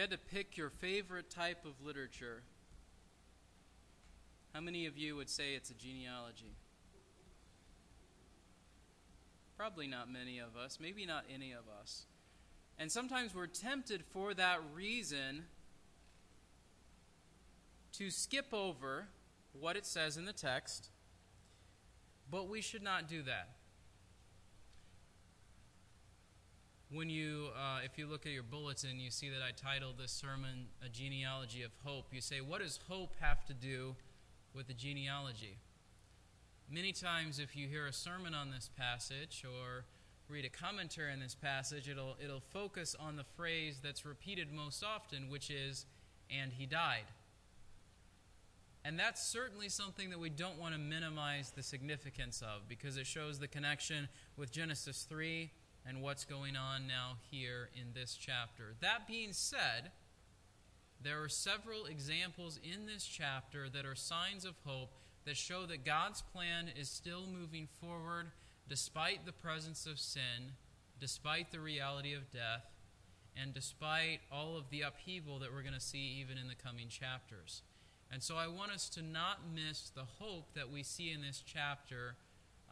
you had to pick your favorite type of literature, how many of you would say it's a genealogy? Probably not many of us, maybe not any of us. And sometimes we're tempted for that reason to skip over what it says in the text, but we should not do that. When you, uh, if you look at your bulletin, you see that I titled this sermon A Genealogy of Hope. You say, What does hope have to do with the genealogy? Many times, if you hear a sermon on this passage or read a commentary on this passage, it'll, it'll focus on the phrase that's repeated most often, which is, And he died. And that's certainly something that we don't want to minimize the significance of because it shows the connection with Genesis 3 and what's going on now here in this chapter. That being said, there are several examples in this chapter that are signs of hope that show that God's plan is still moving forward despite the presence of sin, despite the reality of death, and despite all of the upheaval that we're going to see even in the coming chapters. And so I want us to not miss the hope that we see in this chapter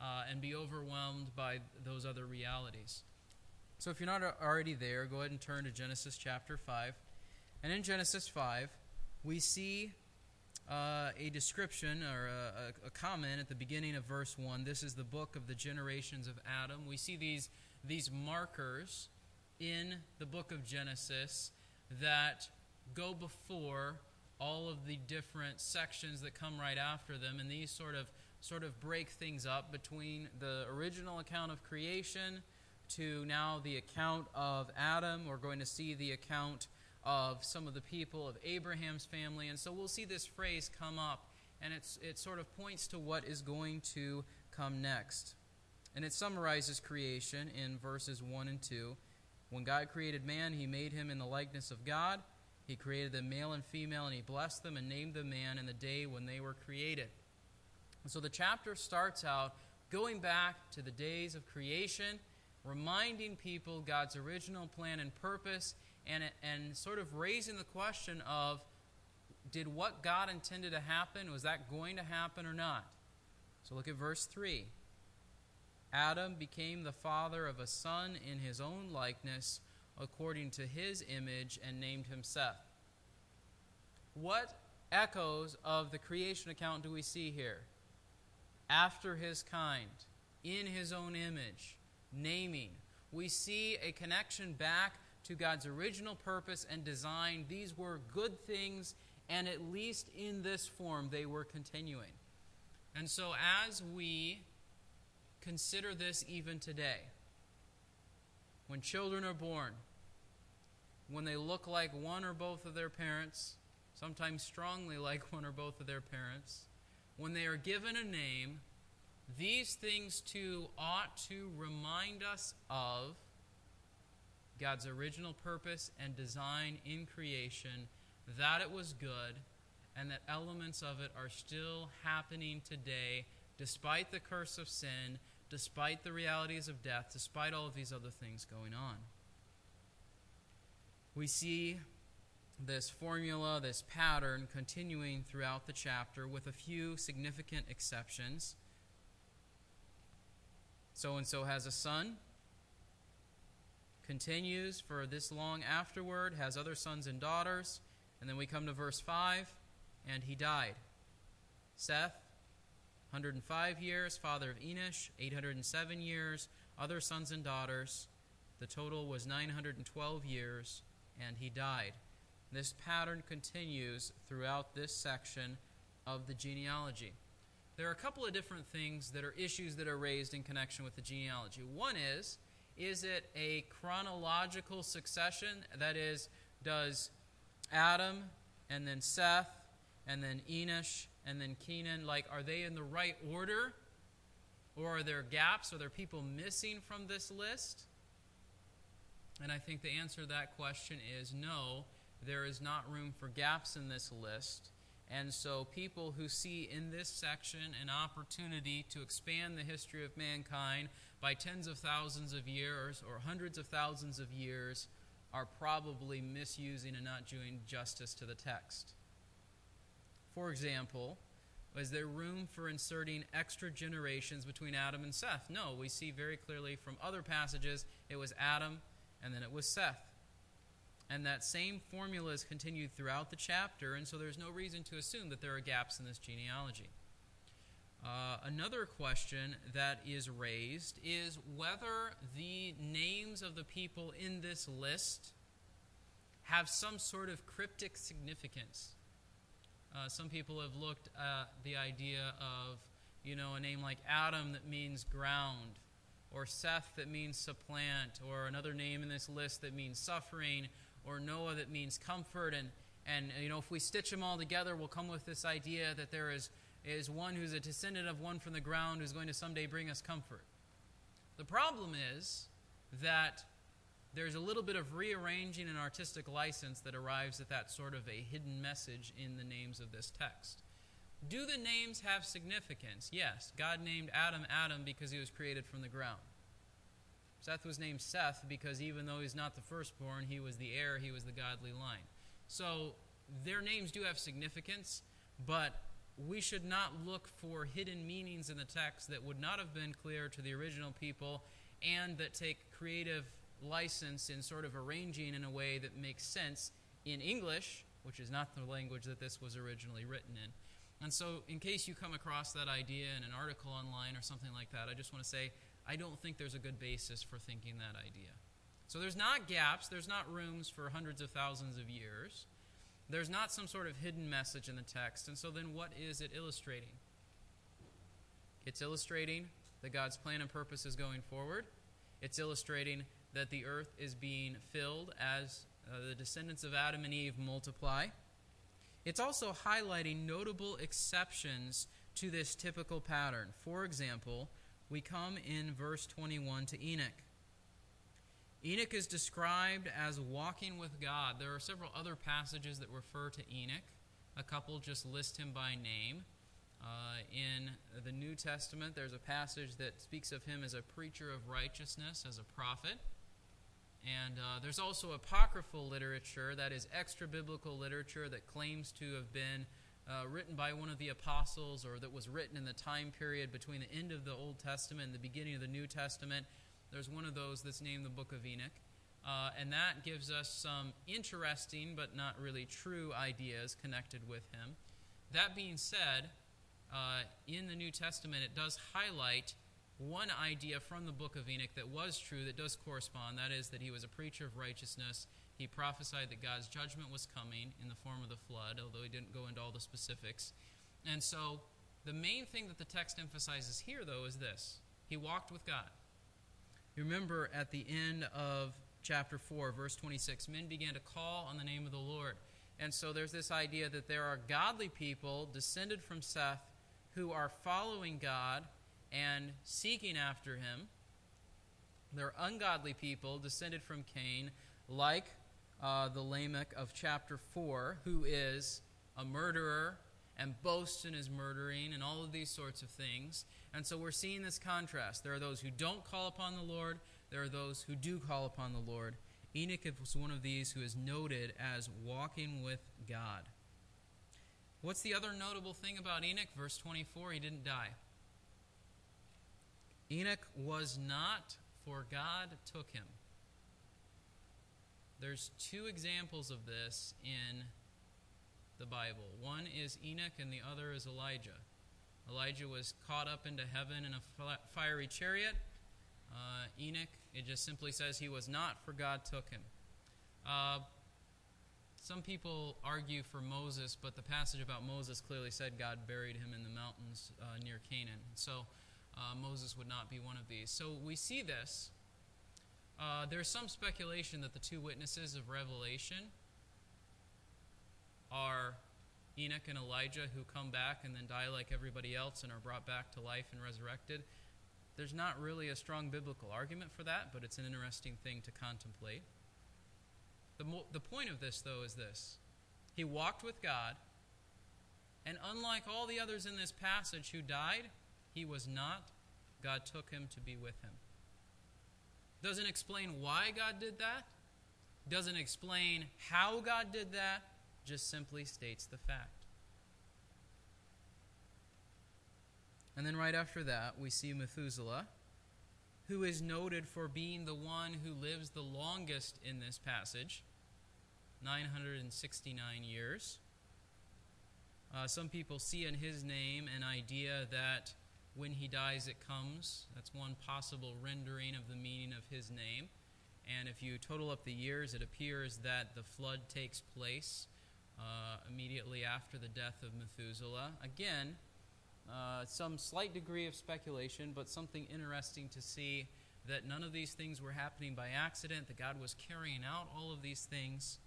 uh, and be overwhelmed by those other realities. So if you're not already there, go ahead and turn to Genesis chapter 5. And in Genesis 5, we see uh, a description or a, a, comment at the beginning of verse 1. This is the book of the generations of Adam. We see these, these markers in the book of Genesis that go before all of the different sections that come right after them. And these sort of sort of break things up between the original account of creation to now the account of Adam. We're going to see the account of some of the people of Abraham's family. And so we'll see this phrase come up, and it's, it sort of points to what is going to come next. And it summarizes creation in verses 1 and 2. When God created man, he made him in the likeness of God. He created them male and female, and he blessed them and named them man in the day when they were created. And so the chapter starts out going back to the days of creation, reminding people God's original plan and purpose, and, and sort of raising the question of did what God intended to happen, was that going to happen or not? So look at verse 3. Adam became the father of a son in his own likeness, according to his image, and named him Seth. What echoes of the creation account do we see here? After his kind, in his own image, naming. We see a connection back to God's original purpose and design. These were good things, and at least in this form, they were continuing. And so, as we consider this even today, when children are born, when they look like one or both of their parents, sometimes strongly like one or both of their parents, when they are given a name, these things too ought to remind us of God's original purpose and design in creation, that it was good, and that elements of it are still happening today, despite the curse of sin, despite the realities of death, despite all of these other things going on. We see this formula, this pattern continuing throughout the chapter with a few significant exceptions. So and so has a son, continues for this long afterward, has other sons and daughters, and then we come to verse 5, and he died. Seth, 105 years, father of Enosh, 807 years, other sons and daughters. The total was 912 years, and he died. This pattern continues throughout this section of the genealogy. There are a couple of different things that are issues that are raised in connection with the genealogy. One is, is it a chronological succession? That is, does Adam and then Seth and then Enosh and then Kenan, like, are they in the right order? Or are there gaps? Are there people missing from this list? And I think the answer to that question is no there is not room for gaps in this list. And so, people who see in this section an opportunity to expand the history of mankind by tens of thousands of years or hundreds of thousands of years are probably misusing and not doing justice to the text. For example, is there room for inserting extra generations between Adam and Seth? No, we see very clearly from other passages it was Adam and then it was Seth. And that same formula is continued throughout the chapter, and so there's no reason to assume that there are gaps in this genealogy. Uh, another question that is raised is whether the names of the people in this list have some sort of cryptic significance. Uh, some people have looked at the idea of, you know, a name like Adam that means ground, or Seth that means supplant, or another name in this list that means suffering, or Noah that means comfort. And, and you know, if we stitch them all together, we'll come with this idea that there is, is one who's a descendant of one from the ground who's going to someday bring us comfort. The problem is that there's a little bit of rearranging and artistic license that arrives at that sort of a hidden message in the names of this text. Do the names have significance? Yes. God named Adam Adam because he was created from the ground. Seth was named Seth because even though he's not the firstborn, he was the heir, he was the godly line. So their names do have significance, but we should not look for hidden meanings in the text that would not have been clear to the original people and that take creative license in sort of arranging in a way that makes sense in English, which is not the language that this was originally written in. And so, in case you come across that idea in an article online or something like that, I just want to say I don't think there's a good basis for thinking that idea. So, there's not gaps, there's not rooms for hundreds of thousands of years. There's not some sort of hidden message in the text. And so, then what is it illustrating? It's illustrating that God's plan and purpose is going forward. It's illustrating that the earth is being filled as uh, the descendants of Adam and Eve multiply. It's also highlighting notable exceptions to this typical pattern. For example, we come in verse 21 to Enoch. Enoch is described as walking with God. There are several other passages that refer to Enoch. A couple just list him by name. Uh, in the New Testament, there's a passage that speaks of him as a preacher of righteousness, as a prophet. And uh, there's also apocryphal literature, that is extra biblical literature that claims to have been uh, written by one of the apostles or that was written in the time period between the end of the Old Testament and the beginning of the New Testament. There's one of those that's named the Book of Enoch. Uh, and that gives us some interesting but not really true ideas connected with him. That being said, uh, in the New Testament, it does highlight one idea from the book of Enoch that was true, that does correspond. That is, that he was a preacher of righteousness. He prophesied that God's judgment was coming in the form of the flood, although he didn't go into all the specifics. And so, the main thing that the text emphasizes here, though, is this He walked with God. You remember at the end of chapter 4, verse 26, men began to call on the name of the Lord. And so there's this idea that there are godly people descended from Seth who are following God and seeking after him. There are ungodly people descended from Cain, like uh, the Lamech of chapter 4, who is a murderer and boasts in his murdering and all of these sorts of things. And so we're seeing this contrast. There are those who don't call upon the Lord, there are those who do call upon the Lord. Enoch was one of these who is noted as walking with God. What's the other notable thing about Enoch? Verse 24, he didn't die. Enoch was not, for God took him. There's two examples of this in the Bible. One is Enoch, and the other is Elijah. Elijah was caught up into heaven in a fiery chariot. Uh, Enoch, it just simply says he was not, for God took him. Uh, some people argue for Moses, but the passage about Moses clearly said God buried him in the mountains uh, near Canaan. So uh, Moses would not be one of these. So we see this. Uh, there's some speculation that the two witnesses of Revelation are Enoch and Elijah who come back and then die like everybody else and are brought back to life and resurrected. There's not really a strong biblical argument for that, but it's an interesting thing to contemplate. The, mo- the point of this, though, is this He walked with God, and unlike all the others in this passage who died, he was not. God took him to be with him. Doesn't explain why God did that, doesn't explain how God did that, just simply states the fact. And then right after that, we see Methuselah, who is noted for being the one who lives the longest in this passage 969 years. Uh, some people see in his name an idea that when he dies, it comes. That's one possible rendering of the meaning of his name. And if you total up the years, it appears that the flood takes place uh, immediately after the death of Methuselah. Again, uh, some slight degree of speculation, but something interesting to see that none of these things were happening by accident, that God was carrying out all of these things.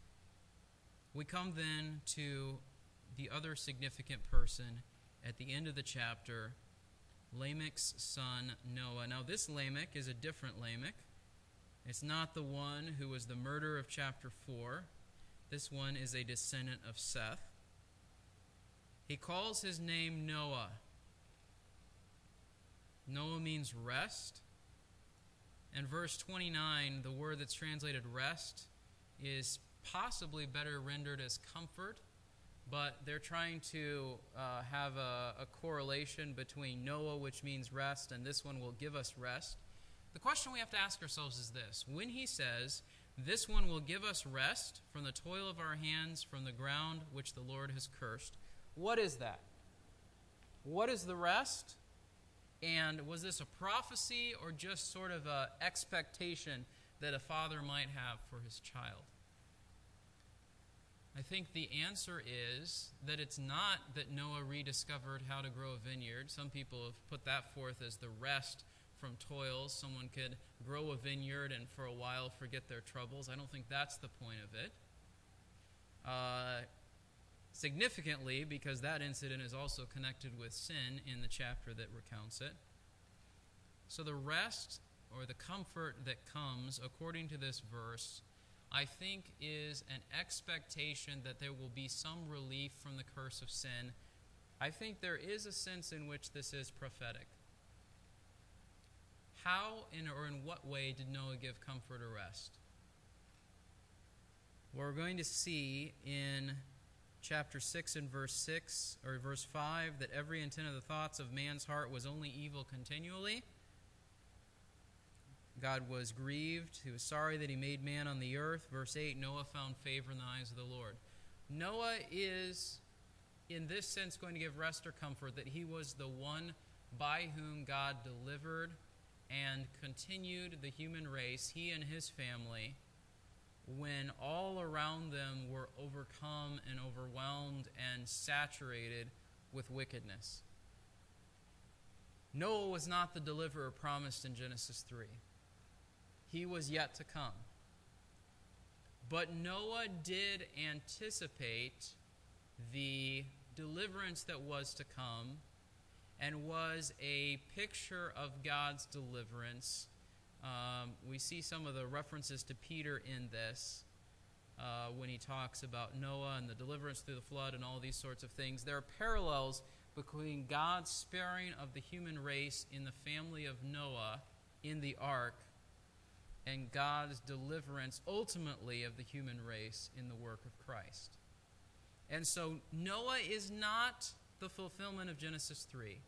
We come then to the other significant person at the end of the chapter, Lamech's son Noah. Now, this Lamech is a different Lamech. It's not the one who was the murderer of chapter 4. This one is a descendant of Seth. He calls his name Noah. Noah means rest. And verse 29, the word that's translated rest, is possibly better rendered as comfort, but they're trying to uh, have a, a correlation between Noah, which means rest, and this one will give us rest. The question we have to ask ourselves is this When he says, This one will give us rest from the toil of our hands, from the ground which the Lord has cursed, what is that? What is the rest? And was this a prophecy or just sort of an expectation that a father might have for his child? I think the answer is that it's not that Noah rediscovered how to grow a vineyard. Some people have put that forth as the rest from toils. Someone could grow a vineyard and for a while forget their troubles. I don't think that's the point of it. Uh, significantly because that incident is also connected with sin in the chapter that recounts it. So the rest or the comfort that comes according to this verse, I think, is an expectation that there will be some relief from the curse of sin. I think there is a sense in which this is prophetic. How in, or in what way did Noah give comfort or rest? We're going to see in chapter 6 and verse 6 or verse 5 that every intent of the thoughts of man's heart was only evil continually. God was grieved. He was sorry that he made man on the earth. Verse 8 Noah found favor in the eyes of the Lord. Noah is, in this sense, going to give rest or comfort that he was the one by whom God delivered and continued the human race, he and his family when all around them were overcome and overwhelmed and saturated with wickedness. Noah was not the deliverer promised in Genesis 3. He was yet to come. But Noah did anticipate the deliverance that was to come and was a picture of God's deliverance um, we see some of the references to Peter in this uh, when he talks about Noah and the deliverance through the flood and all these sorts of things. There are parallels between God's sparing of the human race in the family of Noah in the ark and God's deliverance ultimately of the human race in the work of Christ. And so Noah is not the fulfillment of Genesis 3.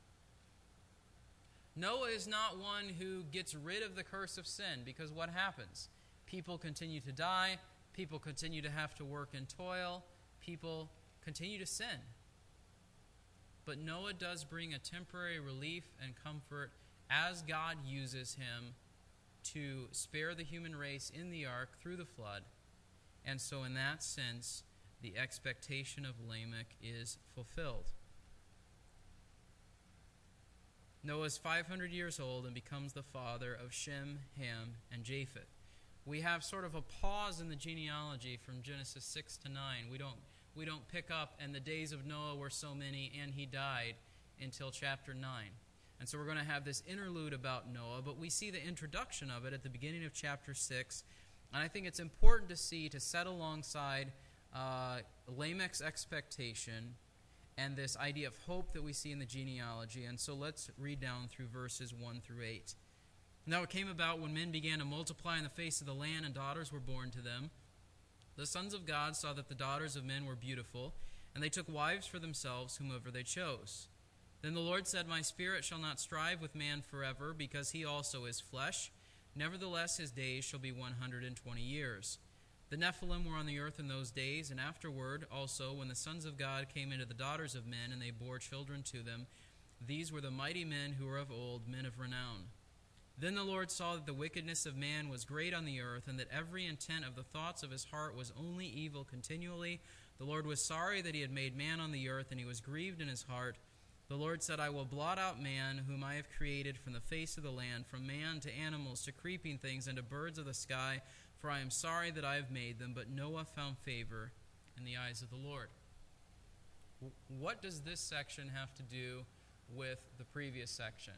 Noah is not one who gets rid of the curse of sin because what happens? People continue to die, people continue to have to work and toil, people continue to sin. But Noah does bring a temporary relief and comfort as God uses him to spare the human race in the ark through the flood. And so, in that sense, the expectation of Lamech is fulfilled. Noah is 500 years old and becomes the father of Shem, Ham, and Japheth. We have sort of a pause in the genealogy from Genesis 6 to 9. We don't, we don't pick up, and the days of Noah were so many, and he died, until chapter 9. And so we're going to have this interlude about Noah, but we see the introduction of it at the beginning of chapter 6. And I think it's important to see, to set alongside uh, Lamech's expectation and this idea of hope that we see in the genealogy. And so let's read down through verses 1 through 8. Now it came about when men began to multiply in the face of the land, and daughters were born to them. The sons of God saw that the daughters of men were beautiful, and they took wives for themselves whomever they chose. Then the Lord said, My spirit shall not strive with man forever, because he also is flesh. Nevertheless, his days shall be one hundred and twenty years. The Nephilim were on the earth in those days, and afterward also, when the sons of God came into the daughters of men, and they bore children to them, these were the mighty men who were of old, men of renown. Then the Lord saw that the wickedness of man was great on the earth, and that every intent of the thoughts of his heart was only evil continually. The Lord was sorry that he had made man on the earth, and he was grieved in his heart. The Lord said, I will blot out man, whom I have created from the face of the land, from man to animals to creeping things and to birds of the sky, for I am sorry that I have made them. But Noah found favor in the eyes of the Lord. What does this section have to do with the previous section?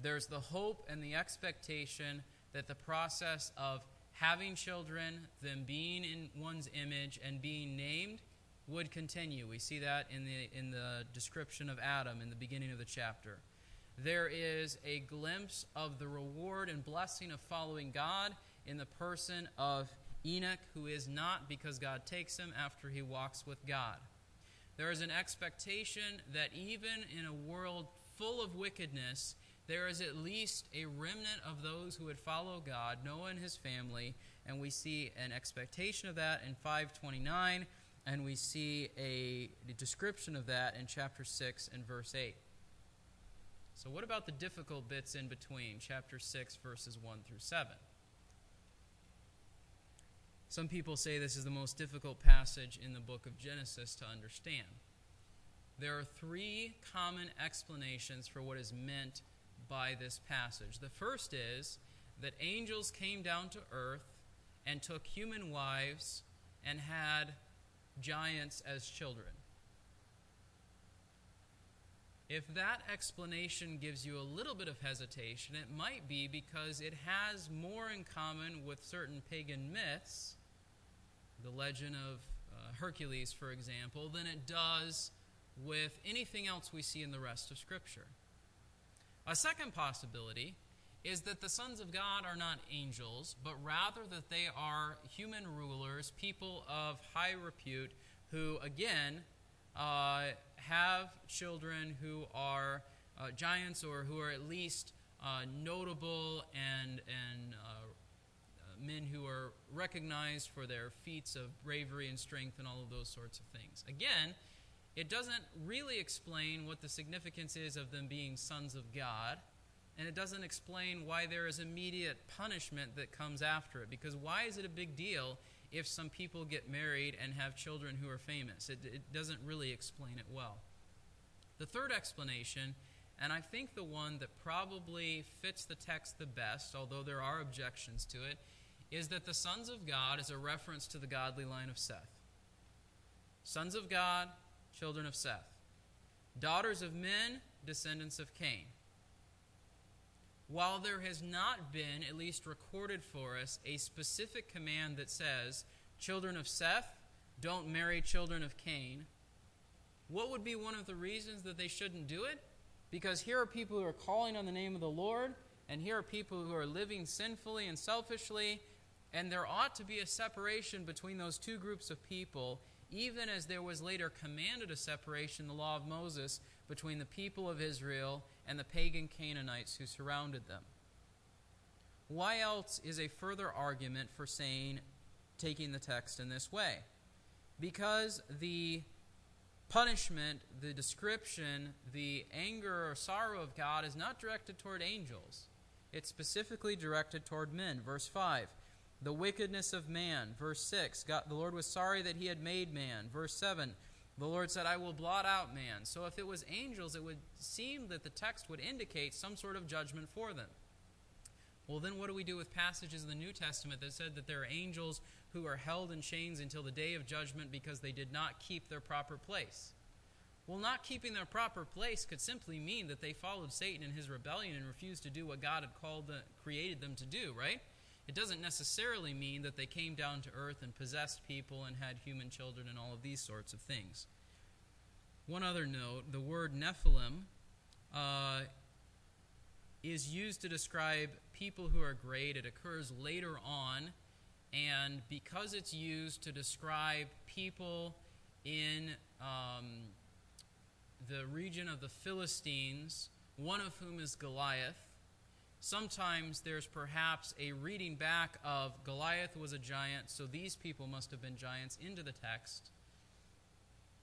There's the hope and the expectation that the process of having children, them being in one's image, and being named would continue. We see that in the, in the description of Adam in the beginning of the chapter. There is a glimpse of the reward and blessing of following God in the person of Enoch, who is not because God takes him after he walks with God. There is an expectation that even in a world full of wickedness, there is at least a remnant of those who would follow God, Noah and his family, and we see an expectation of that in 529, and we see a description of that in chapter 6 and verse 8. So, what about the difficult bits in between, chapter 6, verses 1 through 7? Some people say this is the most difficult passage in the book of Genesis to understand. There are three common explanations for what is meant by this passage. The first is that angels came down to earth and took human wives and had giants as children. If that explanation gives you a little bit of hesitation, it might be because it has more in common with certain pagan myths, the legend of uh, Hercules, for example, than it does with anything else we see in the rest of Scripture. A second possibility is that the sons of God are not angels, but rather that they are human rulers, people of high repute, who, again, uh, have children who are uh, giants or who are at least uh, notable and, and uh, uh, men who are recognized for their feats of bravery and strength and all of those sorts of things. Again, it doesn't really explain what the significance is of them being sons of God, and it doesn't explain why there is immediate punishment that comes after it. Because why is it a big deal if some people get married and have children who are famous? It, it doesn't really explain it well. The third explanation, and I think the one that probably fits the text the best, although there are objections to it, is that the sons of God is a reference to the godly line of Seth. Sons of God, children of Seth. Daughters of men, descendants of Cain. While there has not been, at least recorded for us, a specific command that says, children of Seth, don't marry children of Cain, what would be one of the reasons that they shouldn't do it? Because here are people who are calling on the name of the Lord, and here are people who are living sinfully and selfishly, and there ought to be a separation between those two groups of people even as there was later commanded a separation in the law of Moses between the people of Israel and the pagan Canaanites who surrounded them. Why else is a further argument for saying, taking the text in this way? Because the punishment, the description, the anger or sorrow of God is not directed toward angels. It's specifically directed toward men. Verse 5 the wickedness of man. Verse 6, God, the Lord was sorry that he had made man. Verse 7, the Lord said, I will blot out man. So if it was angels, it would seem that the text would indicate some sort of judgment for them. Well, then what do we do with passages in the New Testament that said that there are angels who are held in chains until the day of judgment because they did not keep their proper place? Well, not keeping their proper place could simply mean that they followed Satan in his rebellion and refused to do what God had called the, created them to do, right? It doesn't necessarily mean that they came down to earth and possessed people and had human children and all of these sorts of things. One other note the word Nephilim uh, is used to describe people who are great. It occurs later on And because it's used to describe people in um, the region of the Philistines, one of whom is Goliath, sometimes there's perhaps a reading back of Goliath was a giant, so these people must have been giants into the text.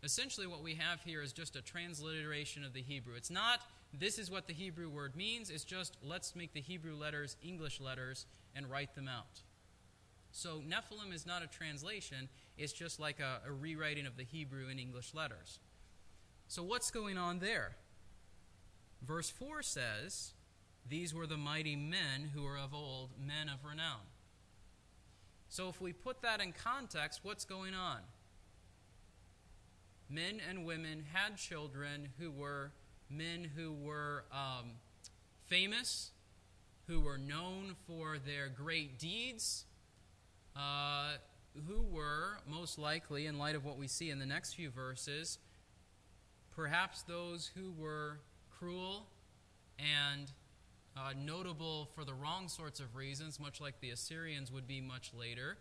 Essentially, what we have here is just a transliteration of the Hebrew. It's not this is what the Hebrew word means, it's just let's make the Hebrew letters English letters and write them out. So, Nephilim is not a translation, it's just like a, a rewriting of the Hebrew in English letters. So, what's going on there? Verse 4 says, These were the mighty men who were of old, men of renown. So, if we put that in context, what's going on? Men and women had children who were men who were um, famous, who were known for their great deeds, uh, who were most likely, in light of what we see in the next few verses, perhaps those who were cruel and uh, notable for the wrong sorts of reasons, much like the Assyrians would be much later.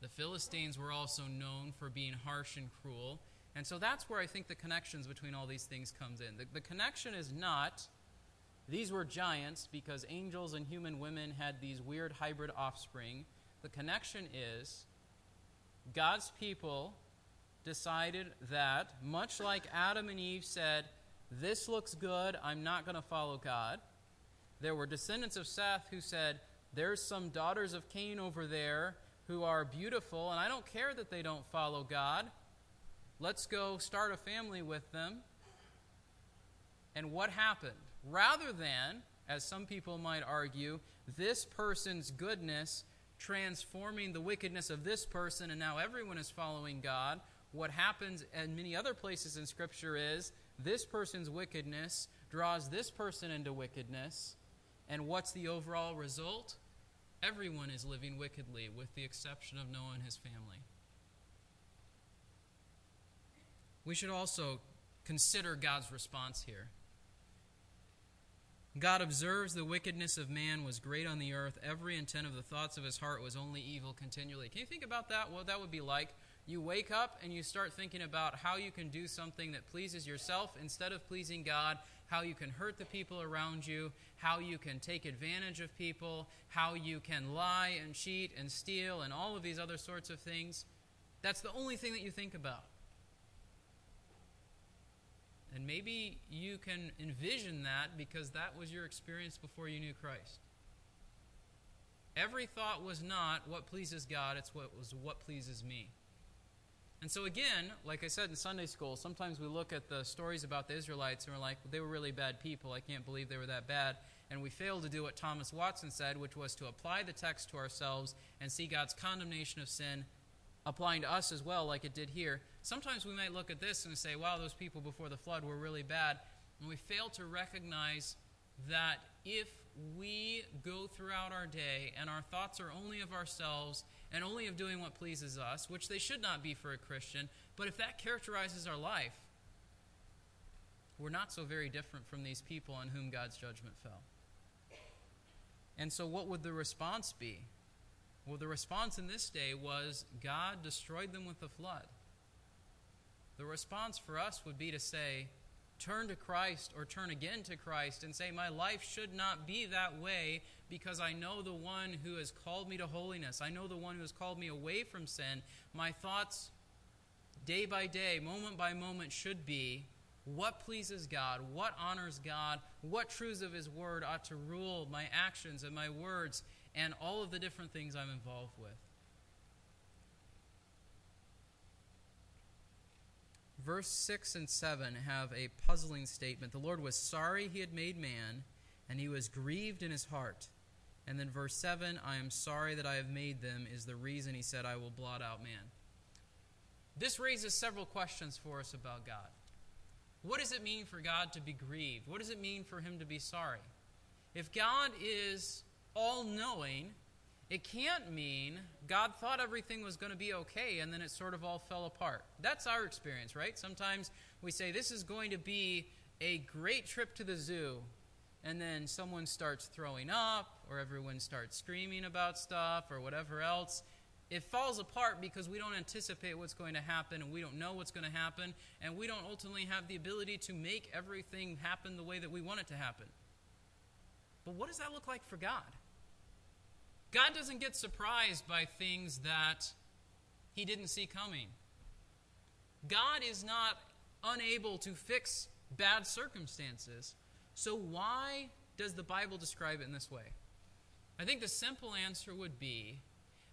The Philistines were also known for being harsh and cruel. And so that's where I think the connections between all these things comes in. The, the connection is not these were giants because angels and human women had these weird hybrid offspring. The connection is God's people decided that, much like Adam and Eve said, This looks good, I'm not going to follow God, there were descendants of Seth who said, There's some daughters of Cain over there who are beautiful, and I don't care that they don't follow God. Let's go start a family with them. And what happened? Rather than, as some people might argue, this person's goodness transforming the wickedness of this person and now everyone is following God, what happens in many other places in Scripture is this person's wickedness draws this person into wickedness. And what's the overall result? Everyone is living wickedly, with the exception of Noah and his family. we should also consider God's response here. God observes the wickedness of man was great on the earth. Every intent of the thoughts of his heart was only evil continually. Can you think about that? What that would be like? You wake up and you start thinking about how you can do something that pleases yourself instead of pleasing God, how you can hurt the people around you, how you can take advantage of people, how you can lie and cheat and steal and all of these other sorts of things. That's the only thing that you think about. And maybe you can envision that because that was your experience before you knew Christ. Every thought was not what pleases God, it's what was what pleases me. And so again, like I said in Sunday school, sometimes we look at the stories about the Israelites and we're like, they were really bad people. I can't believe they were that bad. And we fail to do what Thomas Watson said, which was to apply the text to ourselves and see God's condemnation of sin applying to us as well, like it did here. Sometimes we might look at this and say, wow, those people before the flood were really bad. And we fail to recognize that if we go throughout our day and our thoughts are only of ourselves and only of doing what pleases us, which they should not be for a Christian, but if that characterizes our life, we're not so very different from these people on whom God's judgment fell. And so, what would the response be? Well, the response in this day was God destroyed them with the flood. The response for us would be to say, turn to Christ or turn again to Christ and say, My life should not be that way because I know the one who has called me to holiness. I know the one who has called me away from sin. My thoughts, day by day, moment by moment, should be what pleases God, what honors God, what truths of His Word ought to rule my actions and my words and all of the different things I'm involved with. Verse 6 and 7 have a puzzling statement. The Lord was sorry he had made man, and he was grieved in his heart. And then verse 7 I am sorry that I have made them is the reason he said, I will blot out man. This raises several questions for us about God. What does it mean for God to be grieved? What does it mean for him to be sorry? If God is all knowing, it can't mean God thought everything was going to be okay and then it sort of all fell apart. That's our experience, right? Sometimes we say this is going to be a great trip to the zoo, and then someone starts throwing up, or everyone starts screaming about stuff, or whatever else, it falls apart because we don't anticipate what's going to happen and we don't know what's going to happen and we don't ultimately have the ability to make everything happen the way that we want it to happen. But what does that look like for God? God doesn't get surprised by things that he didn't see coming. God is not unable to fix bad circumstances. So, why does the Bible describe it in this way? I think the simple answer would be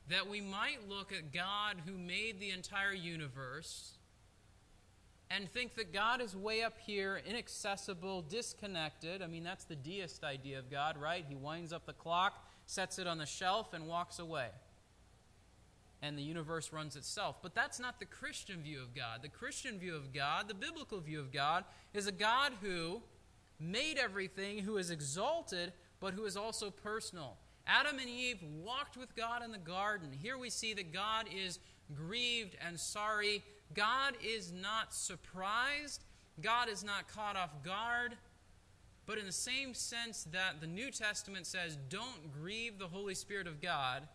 that we might look at God who made the entire universe and think that God is way up here, inaccessible, disconnected. I mean, that's the deist idea of God, right? He winds up the clock, sets it on the shelf, and walks away. And the universe runs itself. But that's not the Christian view of God. The Christian view of God, the biblical view of God, is a God who made everything, who is exalted, but who is also personal. Adam and Eve walked with God in the garden. Here we see that God is grieved and sorry. God is not surprised. God is not caught off guard. But in the same sense that the New Testament says, don't grieve the Holy Spirit of God,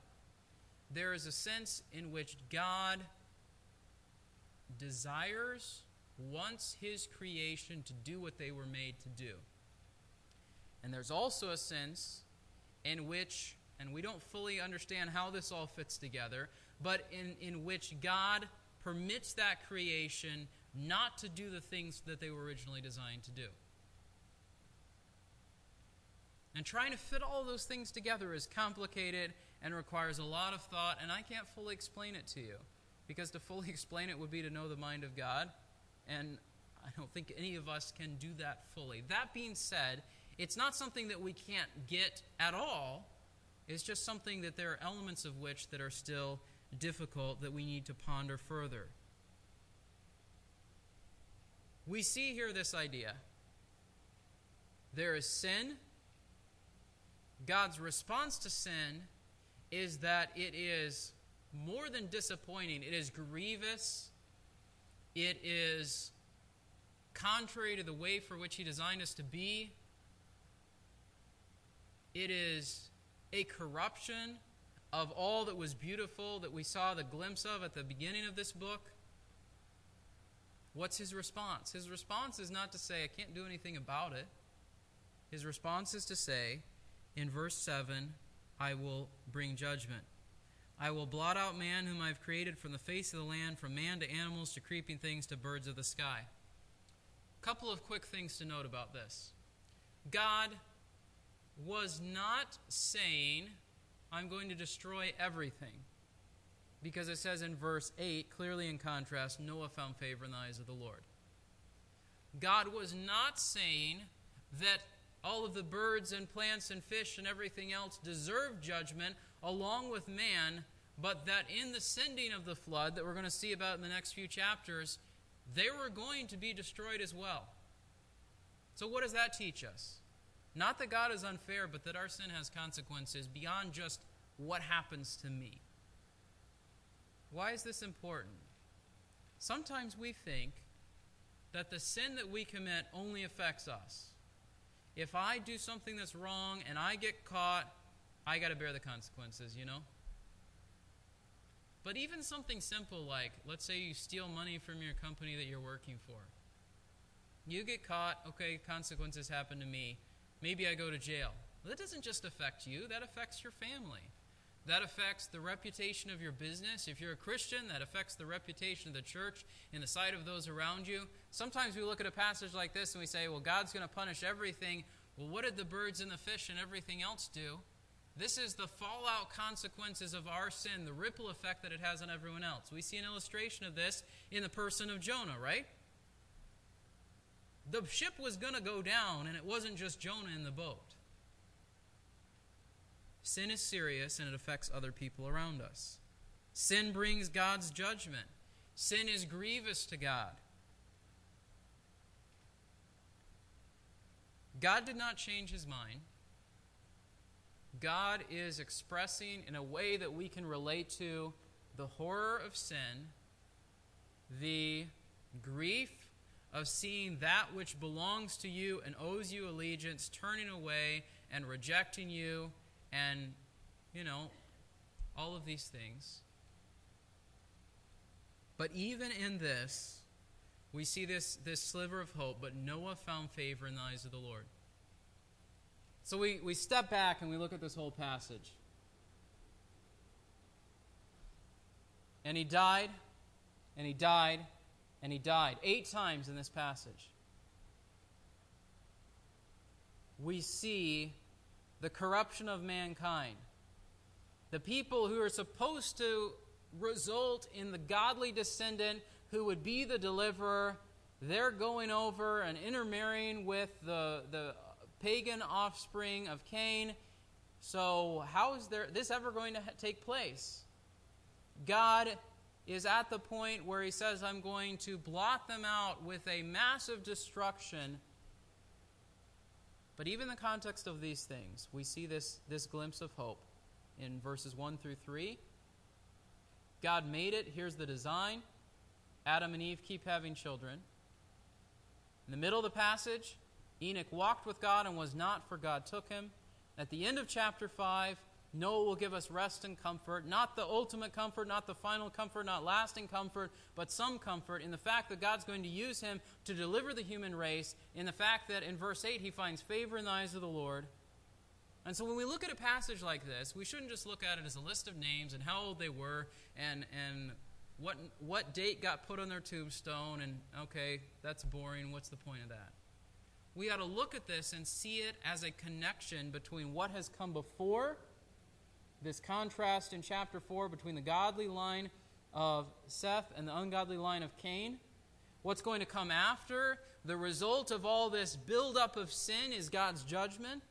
there is a sense in which God desires, wants his creation to do what they were made to do. And there's also a sense in which, and we don't fully understand how this all fits together, but in, in which God permits that creation not to do the things that they were originally designed to do. And trying to fit all those things together is complicated and requires a lot of thought, and I can't fully explain it to you. Because to fully explain it would be to know the mind of God, and I don't think any of us can do that fully. That being said, it's not something that we can't get at all. It's just something that there are elements of which that are still difficult that we need to ponder further. We see here this idea there is sin. God's response to sin is that it is more than disappointing, it is grievous, it is contrary to the way for which He designed us to be. It is a corruption of all that was beautiful that we saw the glimpse of at the beginning of this book. What's his response? His response is not to say, I can't do anything about it. His response is to say, in verse 7, I will bring judgment. I will blot out man whom I have created from the face of the land, from man to animals to creeping things to birds of the sky. A couple of quick things to note about this. God was not saying, I'm going to destroy everything. Because it says in verse 8, clearly in contrast, Noah found favor in the eyes of the Lord. God was not saying that all of the birds and plants and fish and everything else deserve judgment along with man, but that in the sending of the flood that we're going to see about in the next few chapters, they were going to be destroyed as well. So, what does that teach us? Not that God is unfair, but that our sin has consequences beyond just what happens to me. Why is this important? Sometimes we think that the sin that we commit only affects us. If I do something that's wrong and I get caught, I got to bear the consequences, you know? But even something simple like, let's say you steal money from your company that you're working for. You get caught, okay, consequences happen to me. Maybe I go to jail. That doesn't just affect you, that affects your family. That affects the reputation of your business. If you're a Christian, that affects the reputation of the church in the sight of those around you. Sometimes we look at a passage like this and we say, well, God's going to punish everything. Well, what did the birds and the fish and everything else do? This is the fallout consequences of our sin, the ripple effect that it has on everyone else. We see an illustration of this in the person of Jonah, right? the ship was going to go down, and it wasn't just Jonah in the boat. Sin is serious, and it affects other people around us. Sin brings God's judgment. Sin is grievous to God. God did not change his mind. God is expressing in a way that we can relate to the horror of sin, the grief of seeing that which belongs to you and owes you allegiance, turning away and rejecting you, and, you know, all of these things. But even in this, we see this, this sliver of hope, but Noah found favor in the eyes of the Lord. So we, we step back and we look at this whole passage. And he died, and he died, and he died. Eight times in this passage. We see the corruption of mankind. The people who are supposed to result in the godly descendant who would be the deliverer, they're going over and intermarrying with the, the pagan offspring of Cain. So, how is there, this ever going to take place? God is at the point where he says, I'm going to blot them out with a massive destruction. But even in the context of these things, we see this, this glimpse of hope in verses 1 through 3. God made it. Here's the design Adam and Eve keep having children. In the middle of the passage, Enoch walked with God and was not, for God took him. At the end of chapter 5, Noah will give us rest and comfort, not the ultimate comfort, not the final comfort, not lasting comfort, but some comfort in the fact that God's going to use him to deliver the human race, in the fact that in verse 8 he finds favor in the eyes of the Lord. And so when we look at a passage like this, we shouldn't just look at it as a list of names and how old they were and, and what, what date got put on their tombstone, and okay, that's boring. What's the point of that? We ought to look at this and see it as a connection between what has come before this contrast in chapter 4 between the godly line of Seth and the ungodly line of Cain. What's going to come after? The result of all this buildup of sin is God's judgment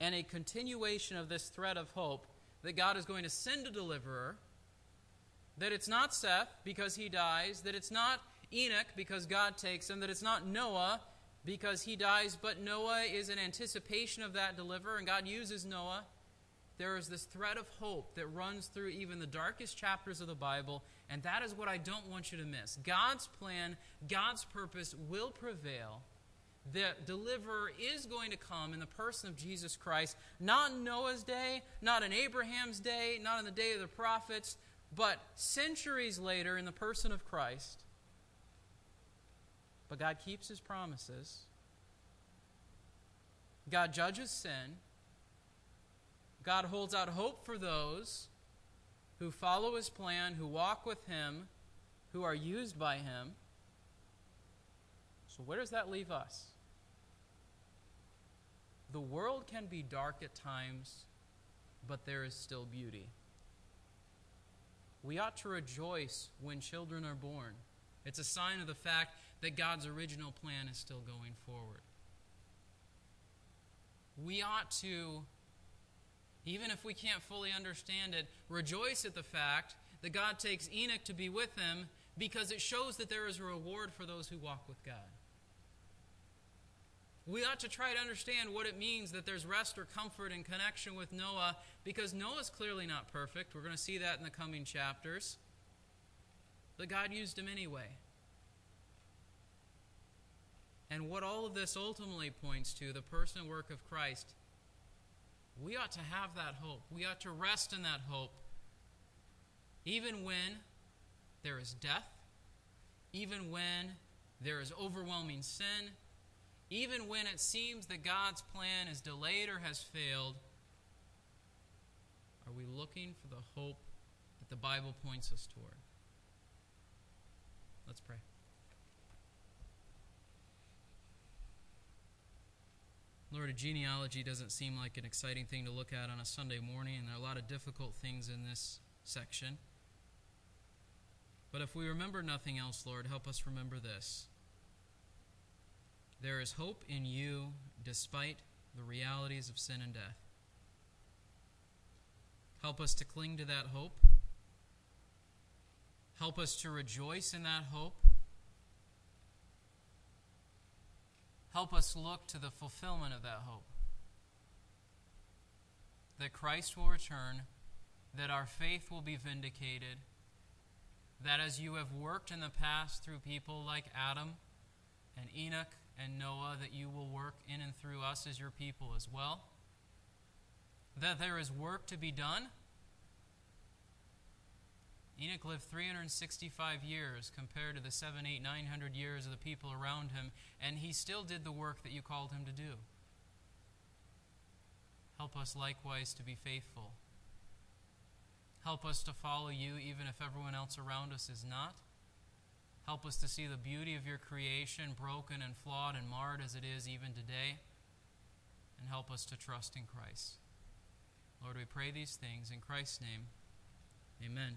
and a continuation of this thread of hope that God is going to send a deliverer, that it's not Seth because he dies, that it's not Enoch because God takes him, that it's not Noah because he dies, but Noah is an anticipation of that deliverer, and God uses Noah there is this thread of hope that runs through even the darkest chapters of the Bible, and that is what I don't want you to miss. God's plan, God's purpose will prevail. The deliverer is going to come in the person of Jesus Christ, not in Noah's day, not in Abraham's day, not in the day of the prophets, but centuries later in the person of Christ. But God keeps his promises. God judges sin. God holds out hope for those who follow his plan, who walk with him, who are used by him. So, where does that leave us? The world can be dark at times, but there is still beauty. We ought to rejoice when children are born. It's a sign of the fact that God's original plan is still going forward. We ought to even if we can't fully understand it, rejoice at the fact that God takes Enoch to be with him because it shows that there is a reward for those who walk with God. We ought to try to understand what it means that there's rest or comfort in connection with Noah because Noah's clearly not perfect. We're going to see that in the coming chapters. But God used him anyway. And what all of this ultimately points to, the person and work of Christ, we ought to have that hope. We ought to rest in that hope. Even when there is death, even when there is overwhelming sin, even when it seems that God's plan is delayed or has failed, are we looking for the hope that the Bible points us toward? Let's pray. Lord, a genealogy doesn't seem like an exciting thing to look at on a Sunday morning, and there are a lot of difficult things in this section. But if we remember nothing else, Lord, help us remember this. There is hope in you despite the realities of sin and death. Help us to cling to that hope. Help us to rejoice in that hope. Help us look to the fulfillment of that hope. That Christ will return, that our faith will be vindicated, that as you have worked in the past through people like Adam and Enoch and Noah, that you will work in and through us as your people as well. That there is work to be done Enoch lived 365 years compared to the 7, 8, 900 years of the people around him, and he still did the work that you called him to do. Help us likewise to be faithful. Help us to follow you even if everyone else around us is not. Help us to see the beauty of your creation, broken and flawed and marred as it is even today. And help us to trust in Christ. Lord, we pray these things in Christ's name. Amen.